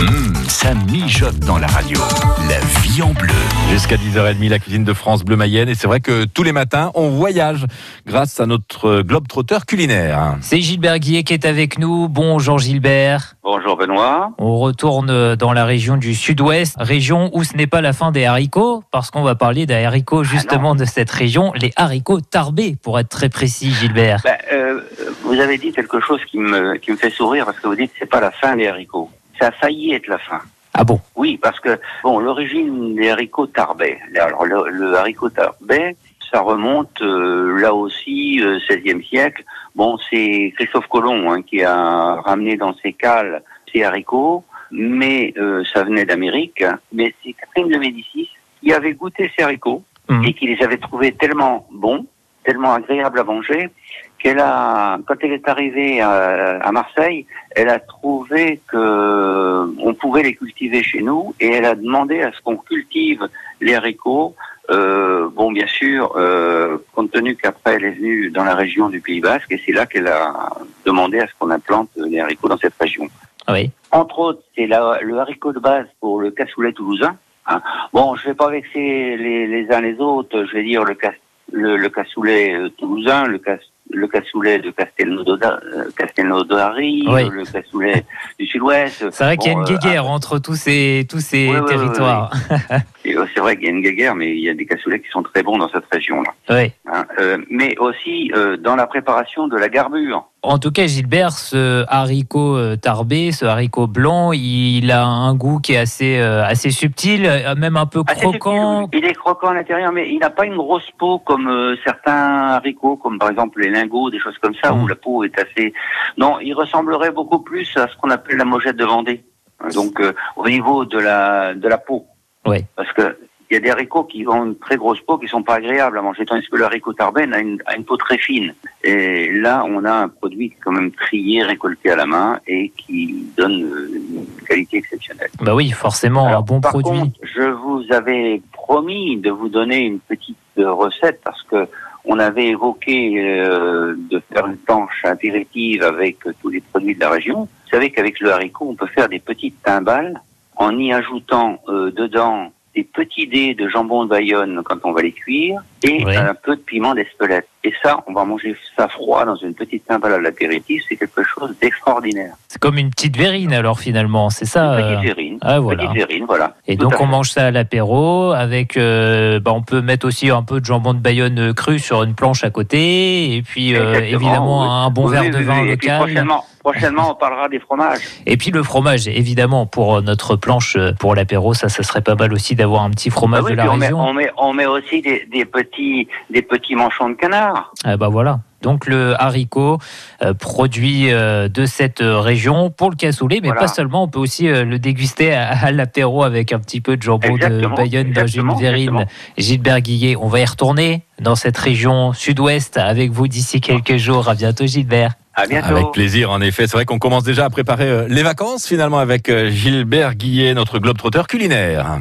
Hum, ça mijote dans la radio. La vie en bleu. Jusqu'à 10h30, la cuisine de France Bleu Mayenne. Et c'est vrai que tous les matins, on voyage grâce à notre globe trotteur culinaire. C'est Gilbert Guillet qui est avec nous. Bonjour Gilbert. Bonjour Benoît. On retourne dans la région du sud-ouest, région où ce n'est pas la fin des haricots, parce qu'on va parler des haricots justement de cette région, les haricots tarbés, pour être très précis, Gilbert. Ben, euh, vous avez dit quelque chose qui me, qui me fait sourire parce que vous dites que c'est pas la fin des haricots. Ça a failli être la fin. Ah bon? Oui, parce que bon, l'origine des haricots tarbais. Alors le, le haricot tarbais, ça remonte euh, là aussi euh, 16e siècle. Bon, c'est Christophe Colomb hein, qui a ramené dans ses cales ces haricots, mais euh, ça venait d'Amérique. Mais c'est Catherine de Médicis qui avait goûté ces haricots Mhm. et qui les avait trouvés tellement bons, tellement agréables à manger, qu'elle a, quand elle est arrivée à, à Marseille, elle a trouvé que on pouvait les cultiver chez nous et elle a demandé à ce qu'on cultive les haricots. Euh, bon, bien sûr, euh, compte tenu qu'après elle est venue dans la région du Pays Basque et c'est là qu'elle a demandé à ce qu'on implante les haricots dans cette région. Ah Oui. Entre autres, c'est le haricot de base pour le cassoulet toulousain. hein. Bon, je vais pas vexer les, les uns les autres. Je vais dire le, cas- le, le cassoulet euh, toulousain, le, cas- le cassoulet de Castelnaudary, euh, Oui. euh, le cassoulet du sud-ouest. C'est vrai qu'il y a une euh, guéguerre entre tous ces, tous ces Ouais, ouais, ouais, territoires. c'est vrai qu'il y a une guéguerre, mais il y a des cassoulets qui sont très bons dans cette région-là. Oui. hein. Euh, mais aussi euh, dans la préparation de la garbure. En tout cas, Gilbert, ce haricot euh, tarbé, ce haricot blanc, il a un goût qui est assez, euh, assez subtil, euh, même un peu Assez croquant. subtil. Il est croquant à l'intérieur, mais il n'a pas une grosse peau comme certains haricots, comme par exemple les lingots, des choses comme ça, où la peau est assez. Non, il ressemblerait beaucoup plus à ce qu'on appelle la mojette de Vendée. Donc euh, au niveau de la de la peau. Oui. Parce que il y a des haricots qui ont une très grosse peau, qui sont pas agréables à manger, tandis que le haricot tarbène a une, a une peau très fine. Et là, on a un produit quand même trié, récolté à la main et qui donne une qualité exceptionnelle. Bah oui, forcément, un bon par produit. contre, je vous avais promis de vous donner une petite euh, recette parce que on avait évoqué euh, de faire une planche apéritive avec euh, tous les produits de la région. Vous savez qu'avec le haricot, on peut faire des petites timbales en y ajoutant euh, dedans des petits dés de jambon de Bayonne quand on va les cuire et Oui. un peu de piment d'Espelette. Et ça, on va manger ça froid dans une petite timbale à l'apéritif. C'est quelque chose d'extraordinaire. C'est comme une petite verrine alors finalement, c'est ça Une euh, petite verrine. Ah voilà. Petite verrine, voilà. Et Tout donc on fait. mange ça à l'apéro avec, euh, bah, on peut mettre aussi un peu de jambon de Bayonne euh, cru sur une planche à côté, et puis euh, évidemment oui. un bon Oui, verre oui, de vin oui. Et puis local. prochainement, prochainement, on parlera des fromages. Et puis le fromage, évidemment, pour notre planche pour l'apéro, ça, ça serait pas mal aussi d'avoir un petit fromage Ah de la on, met, région. on, met, on met aussi des, des petits, des petits manchons de canard. Bah voilà. Donc le haricot, euh, produit euh, de cette euh, région pour le cassoulet, mais Voilà. pas seulement, on peut aussi euh, le déguster à, à l'apéro avec un petit peu de jambon de Bayonne dans une exactement. Gilbert Guillet, on va y retourner dans cette région sud-ouest avec vous d'ici quelques jours. À bientôt Gilbert. À bientôt. Avec plaisir, en effet. C'est vrai qu'on commence déjà à préparer les vacances finalement avec Gilbert Guillet, notre globe trotteur culinaire.